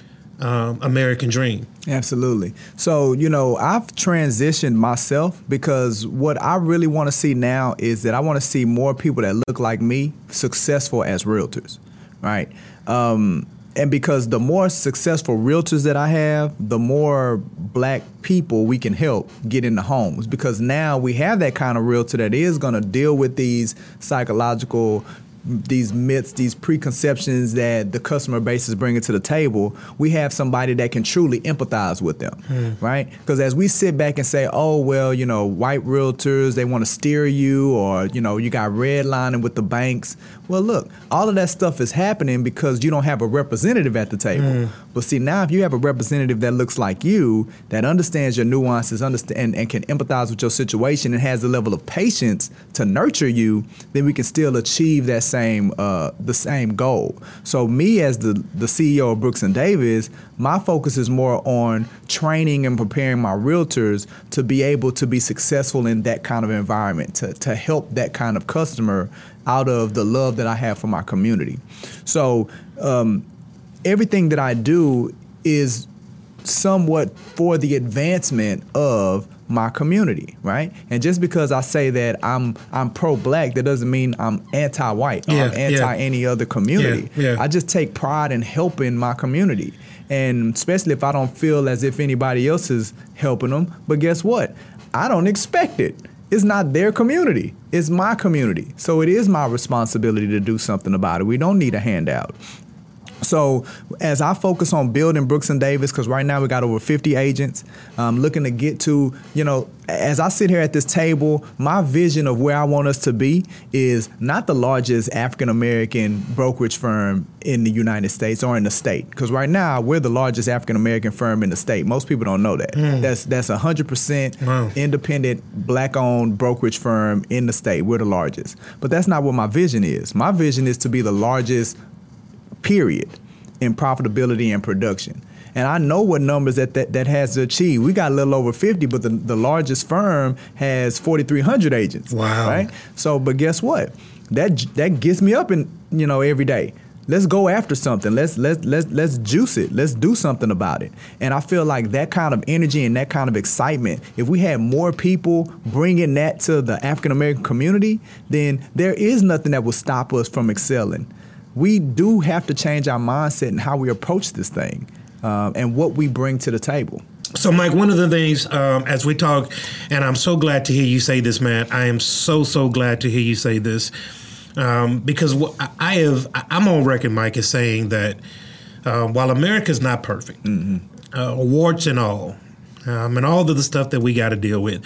um, American dream. Absolutely. So, you know, I've transitioned myself because what I really want to see now is that I want to see more people that look like me successful as realtors, right? Um, and because the more successful realtors that I have, the more black people we can help get into homes. Because now we have that kind of realtor that is going to deal with these psychological these myths, these preconceptions that the customer base is bringing to the table, we have somebody that can truly empathize with them, mm. right? Because as we sit back and say, oh, well, you know, white realtors, they want to steer you, or, you know, you got redlining with the banks. Well, look, all of that stuff is happening because you don't have a representative at the table. Mm. But see, now if you have a representative that looks like you, that understands your nuances, understand and, and can empathize with your situation and has the level of patience to nurture you, then we can still achieve that same uh, the same goal. So me as the the CEO of Brooks and Davis, my focus is more on training and preparing my realtors to be able to be successful in that kind of environment, to to help that kind of customer out of the love that I have for my community. So um, everything that I do is somewhat for the advancement of my community, right? And just because I say that I'm I'm pro-black, that doesn't mean I'm anti-white. Yeah, I'm anti yeah. any other community. Yeah. I just take pride in helping my community, and especially if I don't feel as if anybody else is helping them. But guess what? I don't expect it. It's not their community. It's my community. So it is my responsibility to do something about it. We don't need a handout. So as I focus on building Brooks and Davis, because right now we got over 50 agents, um, looking to get to, you know, as I sit here at this table, my vision of where I want us to be is not the largest African American brokerage firm in the United States or in the state. Because right now we're the largest African American firm in the state. Most people don't know that. Mm. That's that's 100% wow. independent, black-owned brokerage firm in the state. We're the largest. But that's not what my vision is. My vision is to be the largest period, in profitability and production. And I know what numbers that, that, that has to achieve. We got a little over 50, but the, the largest firm has 4,300 agents. Wow. Right? So, but guess what? That that gets me up in, you know, every day. Let's go after something. Let's let's let's let's juice it. Let's do something about it. And I feel like that kind of energy and that kind of excitement, if we had more people bringing that to the African American community, then there is nothing that will stop us from excelling we do have to change our mindset and how we approach this thing um, and what we bring to the table. So, Mike, one of the things um, as we talk, and I'm so glad to hear you say this, man. I am so so glad to hear you say this um, because I have I'm on record, Mike, as saying that uh, while America is not perfect, mm-hmm. uh, warts and all, um, and all of the stuff that we got to deal with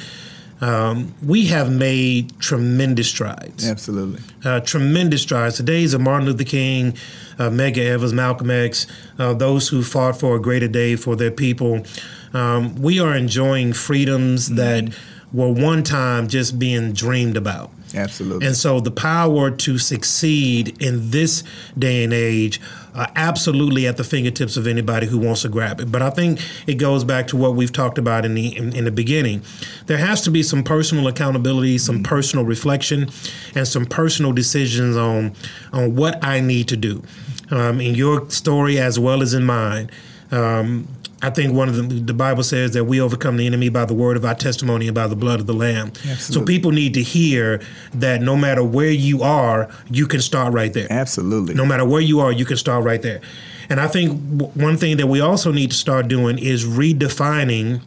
um, we have made tremendous strides. Absolutely. Uh, tremendous strides. The days of Martin Luther King, uh, Medgar Evers, Malcolm X, uh, those who fought for a greater day for their people. Um, we are enjoying freedoms mm-hmm. that were one time just being dreamed about. Absolutely. And so the power to succeed in this day and age uh, absolutely at the fingertips of anybody who wants to grab it. But I think it goes back to what we've talked about in the in, in the beginning. There has to be some personal accountability, some mm-hmm. personal reflection, and some personal decisions on on what I need to do. Um, in your story as well as in mine. Um, I think one of the the Bible says that we overcome the enemy by the word of our testimony and by the blood of the lamb. Absolutely. So people need to hear that no matter where you are, you can start right there. Absolutely. No matter where you are, you can start right there. And I think one thing that we also need to start doing is redefining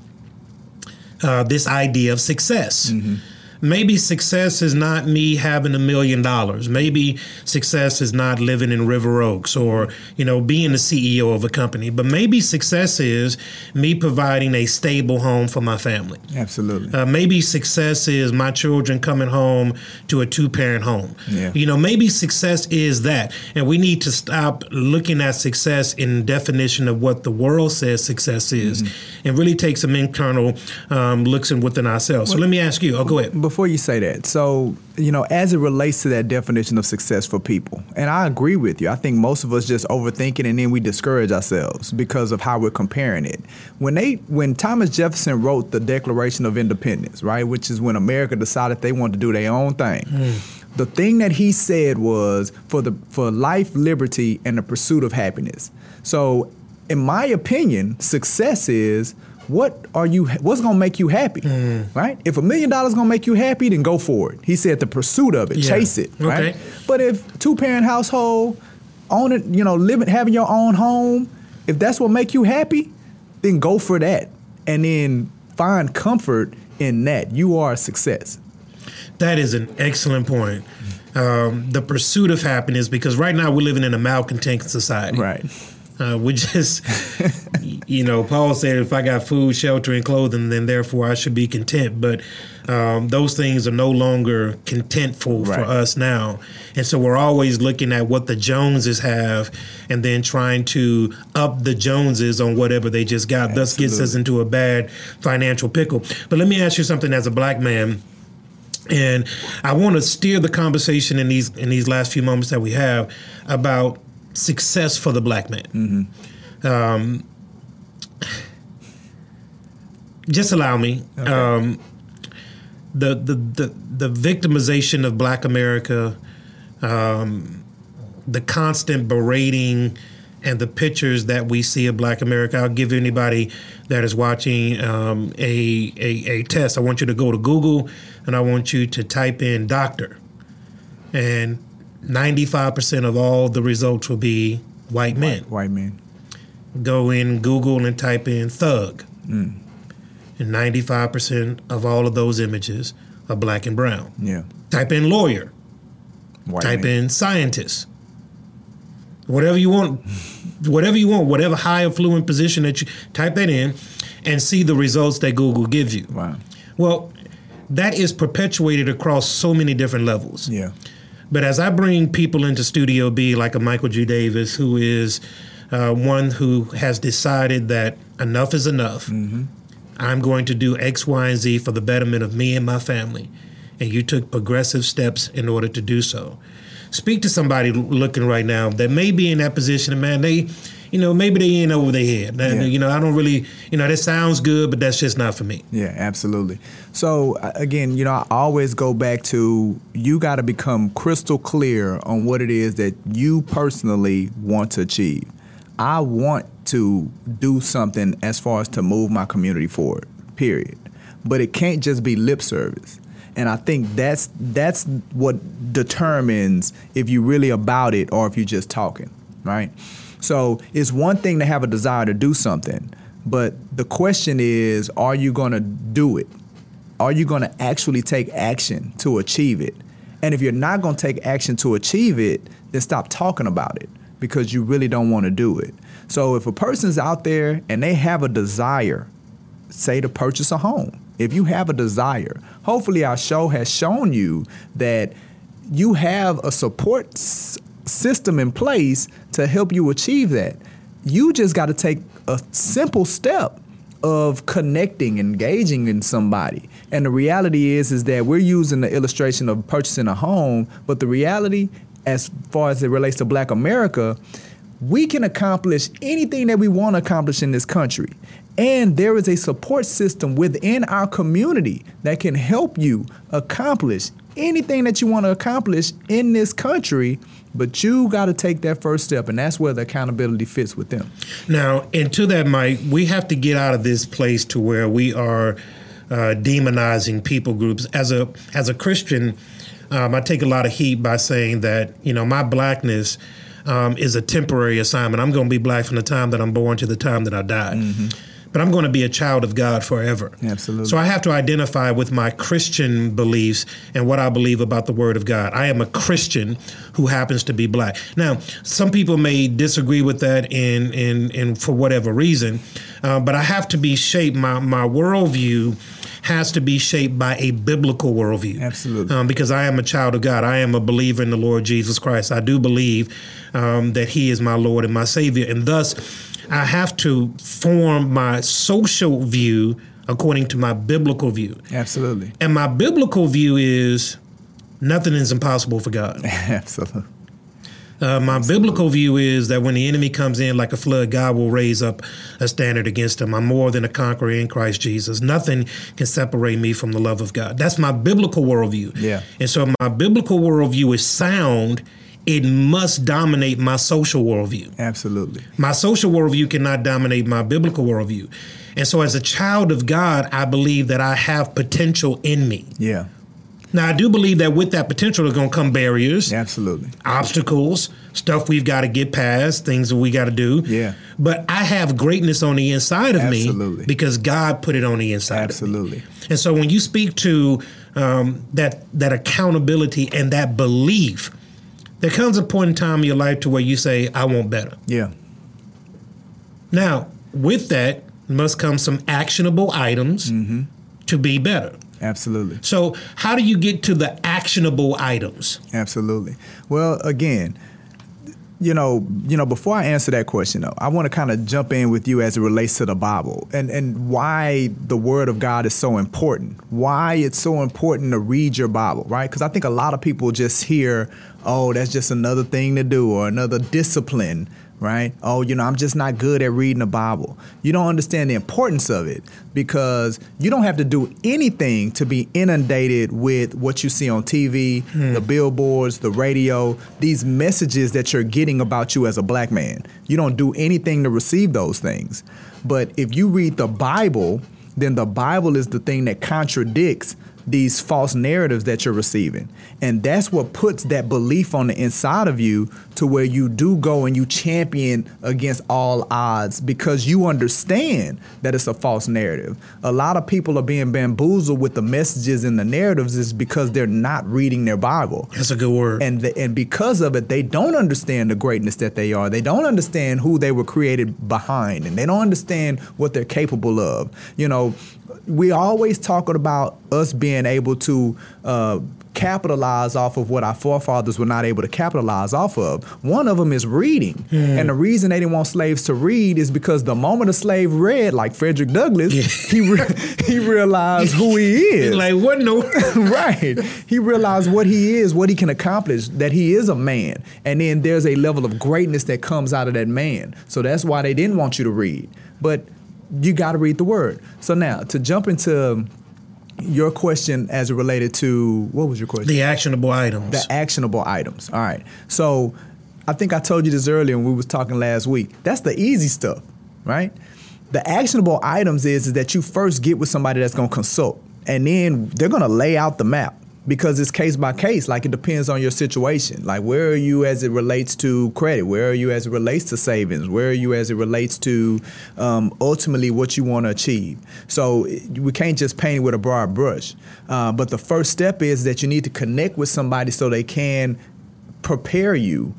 uh, this idea of success. Mm-hmm maybe success is not me having a million dollars. Maybe success is not living in River Oaks or, you know, being the CEO of a company. But maybe success is me providing a stable home for my family. Absolutely. Uh, maybe success is my children coming home to a two parent home. Yeah. You know, maybe success is that. And we need to stop looking at success in definition of what the world says success is mm-hmm. and really take some internal um, looks in within ourselves. So let me ask you, oh, go ahead before you say that, so you know, as it relates to that definition of success for people, and I agree with you. I think most of us just overthink it, and then we discourage ourselves because of how we're comparing it. When they, when Thomas Jefferson wrote the Declaration of Independence, right, which is when America decided they wanted to do their own thing. Mm. The thing that he said was for the for life, liberty, and the pursuit of happiness. So, in my opinion, success is what are you what's gonna make you happy mm. right? If a million dollars gonna make you happy then go for it. He said the pursuit of it yeah. chase it right? But if two parent household owning you know living having your own home if that's what make you happy then go for that. And then find comfort in that. You are a success. That is an excellent point. Um, the pursuit of happiness because right now we're living in a malcontent society. Right uh, we just, you know, Paul said, if I got food, shelter, and clothing, then therefore I should be content. But um, those things are no longer contentful right. for us now. And so we're always looking at what the Joneses have and then trying to up the Joneses on whatever they just got. Absolutely. Thus gets us into a bad financial pickle. But let me ask you something as a black man And I want to steer the conversation in these in these last few moments that we have about success for the black man. Mm-hmm. Um, just allow me. Okay. Um, the, the the the victimization of Black America, um, the constant berating, and the pictures that we see of Black America. I'll give anybody that is watching um, a, a a test. I want you to go to Google and I want you to type in doctor, and ninety five percent of all the results will be white men. White men. Go in Google and type in thug. Mm. And 95% of all of those images are black and brown. Yeah. Type in lawyer. White type man. in scientist. Whatever you want, whatever you want, whatever high affluent position that you type that in and see the results that Google gives you. Wow. Well, that is perpetuated across so many different levels. Yeah. But as I bring people into Studio B, like a Michael G. Davis, who is uh, one who has decided that enough is enough, I'm going to do X, Y, and Z for the betterment of me and my family. And you took progressive steps in order to do so. Speak to somebody looking right now that may be in that position, and man, they, you know, maybe they ain't over their head. Yeah. You know, I don't really, you know, that sounds good, but that's just not for me. Yeah, absolutely. So uh, again, you know, I always go back to you got to become crystal clear on what it is that you personally want to achieve. I want to do something as far as to move my community forward. Period. But it can't just be lip service. And I think that's that's what determines if you're really about it or if you're just talking, right? So it's one thing to have a desire to do something, but the question is, are you going to do it? Are you going to actually take action to achieve it? And if you're not going to take action to achieve it, then stop talking about it because you really don't want to do it. So if a person's out there and they have a desire, say to purchase a home, if you have a desire, hopefully our show has shown you that you have a support system in place to help you achieve that. You just got to take a simple step of connecting, engaging in somebody. And the reality is is that we're using the illustration of purchasing a home, but the reality as far as it relates to black America, we can accomplish anything that we want to accomplish in this country. And there is a support system within our community that can help you accomplish anything that you want to accomplish in this country, but you got to take that first step, and that's where the accountability fits with them. Now, and to that, Mike, we have to get out of this place to where we are uh, demonizing people groups. As a as a Christian, um, I take a lot of heat by saying that you know my blackness um, is a temporary assignment. I'm going to be black from the time that I'm born to the time that I die. But I'm going to be a child of God forever. Absolutely. So I have to identify with my Christian beliefs and what I believe about the Word of God. I am a Christian who happens to be black. Now, some people may disagree with that in in, for whatever reason, uh, but I have to be shaped. My my worldview has to be shaped by a biblical worldview. Absolutely. Um, because I am a child of God. I am a believer in the Lord Jesus Christ. I do believe um, that He is my Lord and my Savior, and thus I have to form my social view according to my biblical view. Absolutely. And my biblical view is nothing is impossible for God. Absolutely. Uh, my biblical view is that when the enemy comes in like a flood, God will raise up a standard against him. I'm more than a conqueror in Christ Jesus. Nothing can separate me from the love of God. That's my biblical worldview. Yeah. And so my biblical worldview is sound. It must dominate my social worldview. Absolutely. My social worldview cannot dominate my biblical worldview. And so, as a child of God, I believe that I have potential in me. Yeah. Now, I do believe that with that potential, there's going to come barriers, Absolutely. obstacles, stuff we've got to get past, things that we got to do. Yeah. But I have greatness on the inside of Absolutely. me because God put it on the inside Absolutely. of me. And so, when you speak to um, that that accountability and that belief, there comes a point in time in your life to where you say, "I want better." Yeah. Now, with that must come some actionable items Mm-hmm. to be better. Absolutely. So, how do you get to the actionable items? Absolutely. Well, again, you know, you know, before I answer that question though, I want to kind of jump in with you as it relates to the Bible and and why the word of God is so important. Why it's so important to read your Bible, right? Cuz I think a lot of people just hear, "Oh, that's just another thing to do or another discipline." Right? Oh, you know, I'm just not good at reading the Bible. You don't understand the importance of it because you don't have to do anything to be inundated with what you see on TV, hmm. the billboards, the radio, these messages that you're getting about you as a black man. You don't do anything to receive those things. But if you read the Bible, then the Bible is the thing that contradicts these false narratives that you're receiving. And that's what puts that belief on the inside of you to where you do go and you champion against all odds because you understand that it's a false narrative. A lot of people are being bamboozled with the messages and the narratives is because they're not reading their Bible. That's a good word. And the, and because of it, they don't understand the greatness that they are. They don't understand who they were created behind, and they don't understand what they're capable of. You know, we always talking about us being able to uh, capitalize off of what our forefathers were not able to capitalize off of. One of them is reading. Mm. And the reason they didn't want slaves to read is because the moment a slave read, like Frederick Douglass, yeah. he re- he realized who he is. like what no right. He realized what he is, what he can accomplish, that he is a man. And then there's a level of greatness that comes out of that man. So that's why they didn't want you to read. But you got to read the word. So now to jump into your question as it related to what was your question? The actionable items. The actionable items. All right. So I think I told you this earlier when we was talking last week. That's the easy stuff, right? The actionable items is, is that you first get with somebody that's going to consult, and then they're going to lay out the map because it's case by case. Like it depends on your situation. Like where are you as it relates to credit? Where are you as it relates to savings? Where are you as it relates to um, ultimately what you want to achieve? So we can't just paint it with a broad brush. Uh, but the first step is that you need to connect with somebody so they can prepare you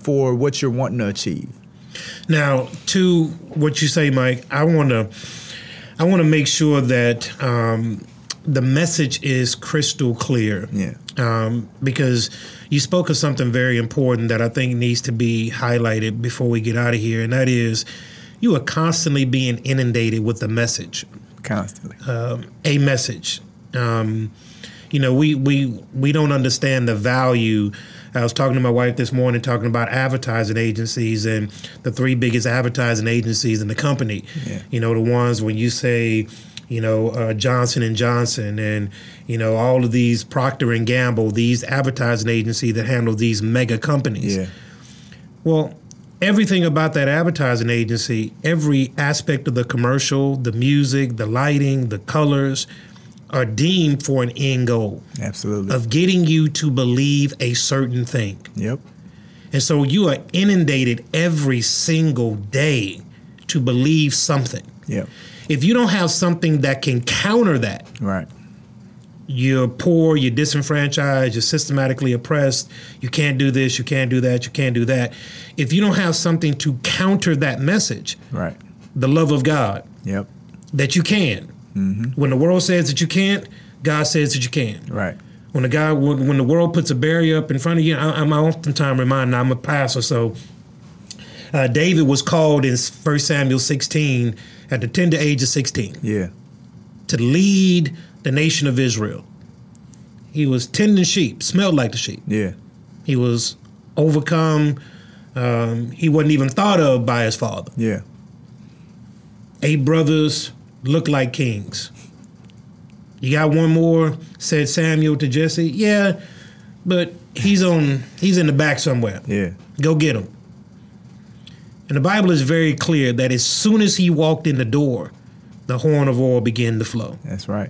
for what you're wanting to achieve. Now, to what you say, Mike, I want to. I want to make sure that um, the message is crystal clear. Yeah. Um, because you spoke of something very important that I think needs to be highlighted before we get out of here, and that is you are constantly being inundated with the message. Constantly. Um, a message. Um, you know, we we we don't understand the value. I was talking to my wife this morning, talking about advertising agencies and the three biggest advertising agencies in the company. Yeah. You know, the ones when you say you know uh, Johnson and Johnson, and you know all of these Procter and Gamble, these advertising agency that handle these mega companies. Yeah. Well, everything about that advertising agency, every aspect of the commercial, the music, the lighting, the colors, are deemed for an end goal. Absolutely. Of getting you to believe a certain thing. Yep. And so you are inundated every single day to believe something. Yep. If you don't have something that can counter that, right. You're poor, you're disenfranchised, you're systematically oppressed, you can't do this, you can't do that, you can't do that. If you don't have something to counter that message, right. The love of God. Yep. That you can. Mm-hmm. When the world says that you can't, God says that you can. Right. When the guy, when, when the world puts a barrier up in front of you, I, am oftentimes reminded. I'm a pastor, so uh, David was called in 1 Samuel 16 at the tender age of 16. Yeah. To lead the nation of Israel. He was tending sheep, smelled like the sheep. Yeah. He was overcome. Um, he wasn't even thought of by his father. Yeah. Eight brothers looked like kings. You got one more, said Samuel to Jesse. Yeah, but he's on he's in the back somewhere. Yeah. Go get him. And the Bible is very clear that as soon as he walked in the door, the horn of oil began to flow. That's right.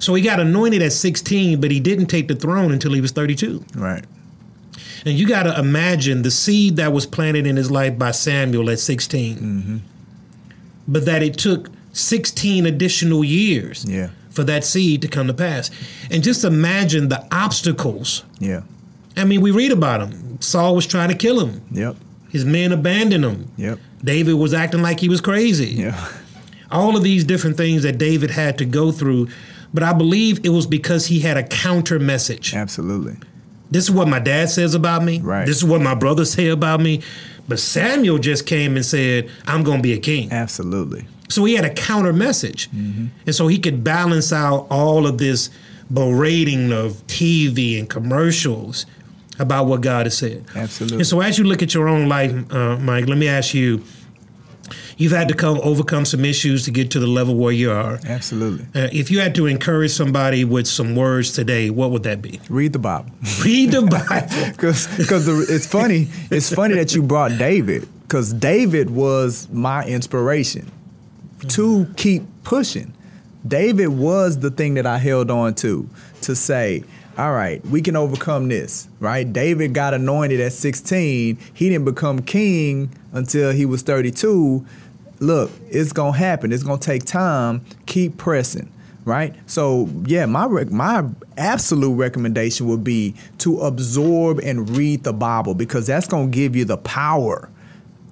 So he got anointed at 16, but he didn't take the throne until he was 32. Right. And you got to imagine the seed that was planted in his life by Samuel at 16. Mm-hmm. But that it took 16 additional years yeah. for that seed to come to pass. And just imagine the obstacles. Yeah. I mean, we read about him. Saul was trying to kill him. Yep. His men abandoned him. Yep. David was acting like he was crazy. Yeah. All of these different things that David had to go through, but I believe it was because he had a counter message. Absolutely. This is what my dad says about me. Right. This is what my brothers say about me. But Samuel just came and said, I'm going to be a king. Absolutely. So he had a counter message. Mm-hmm. And so he could balance out all of this berating of TV and commercials about what God has said. Absolutely. And so as you look at your own life, uh, Mike, let me ask you you've had to come overcome some issues to get to the level where you are. Absolutely. Uh, if you had to encourage somebody with some words today, what would that be? Read the Bible. Read the Bible. Because it's funny. It's funny that you brought David because David was my inspiration to keep pushing. David was the thing that I held on to to say, all right, we can overcome this, right? David got anointed at 16. He didn't become king until he was 32. Look, it's going to happen. It's going to take time. Keep pressing right? So yeah, my rec- my absolute recommendation would be to absorb and read the Bible because that's going to give you the power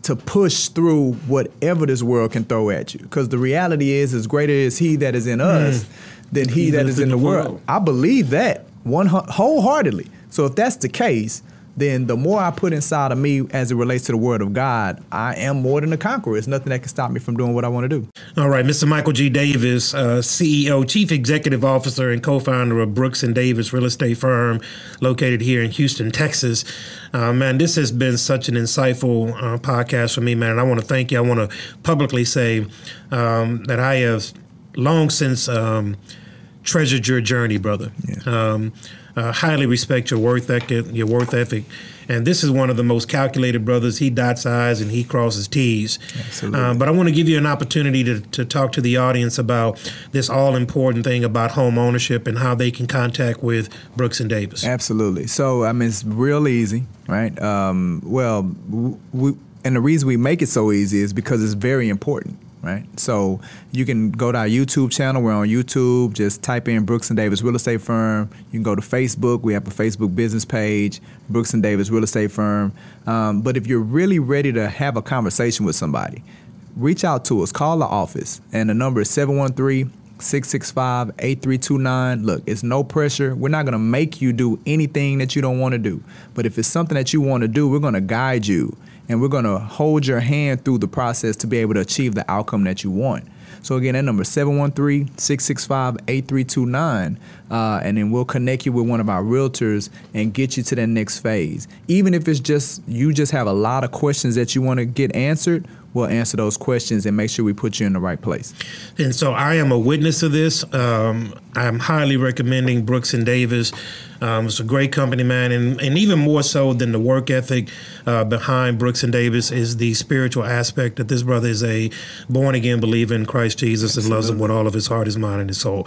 to push through whatever this world can throw at you. Because the reality is, as greater is He that is in us hmm. than He, He that's in the world. world. I believe that one wholeheartedly. So if that's the case, then the more I put inside of me as it relates to the Word of God, I am more than a conqueror. There's nothing that can stop me from doing what I want to do. All right, Mr. Michael G. Davis, uh, CEO, Chief Executive Officer, and co-founder of Brooks and Davis Real Estate Firm, located here in Houston, Texas. Uh, man, this has been such an insightful uh, podcast for me, man. And I want to thank you. I want to publicly say um, that I have long since um, treasured your journey, brother. Um, uh, highly respect your worth ethic, your worth ethic, and this is one of the most calculated brothers. He dots I's and he crosses T's. Absolutely. Um, but I want to give you an opportunity to, to talk to the audience about this all important thing about home ownership and how they can contact with Brooks and Davis. Absolutely. So I mean, it's real easy, right? Um, well, we, and the reason we make it so easy is because it's very important, right? So you can go to our YouTube channel. We're on YouTube. Just type in Brooks and Davis Real Estate Firm. You can go to Facebook. We have a Facebook business page, Brooks and Davis Real Estate Firm. Um, but if you're really ready to have a conversation with somebody, reach out to us. Call the office, and the number is 713 665 8329. Look, it's no pressure. We're not going to make you do anything that you don't want to do. But if it's something that you want to do, we're going to guide you and we're going to hold your hand through the process to be able to achieve the outcome that you want. So again, that number is 713-665-8329, uh, and then we'll connect you with one of our realtors and get you to that next phase. Even if it's just you just have a lot of questions that you want to get answered, we'll answer those questions and make sure we put you in the right place. And so I am a witness to this. Um, I'm highly recommending Brooks and Davis. Um, it's a great company, man, and, and even more so than the work ethic uh, behind Brooks and Davis is the spiritual aspect that this brother is a born again believer in Christ Jesus and loves him with all of his heart, his mind, and his soul.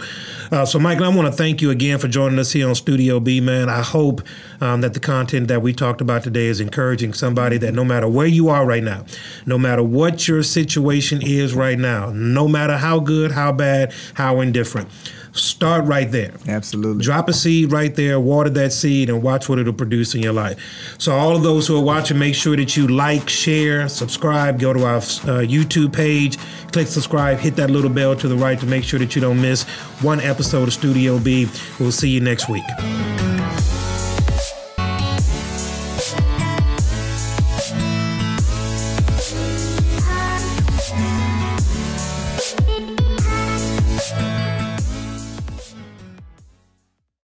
Uh, so, Michael, I want to thank you again for joining us here on Studio B, man. I hope um, that the content that we talked about today is encouraging somebody that no matter where you are right now, no matter what your situation is right now, no matter how good, how bad, how indifferent, start right there. Absolutely. Drop a seed right there, water that seed, and watch what it'll produce in your life. So, all of those who are watching, make sure that you like, share, subscribe, go to our uh, YouTube page, click subscribe, hit that little bell to the right to make sure that you don't miss one episode of Studio B. We'll see you next week.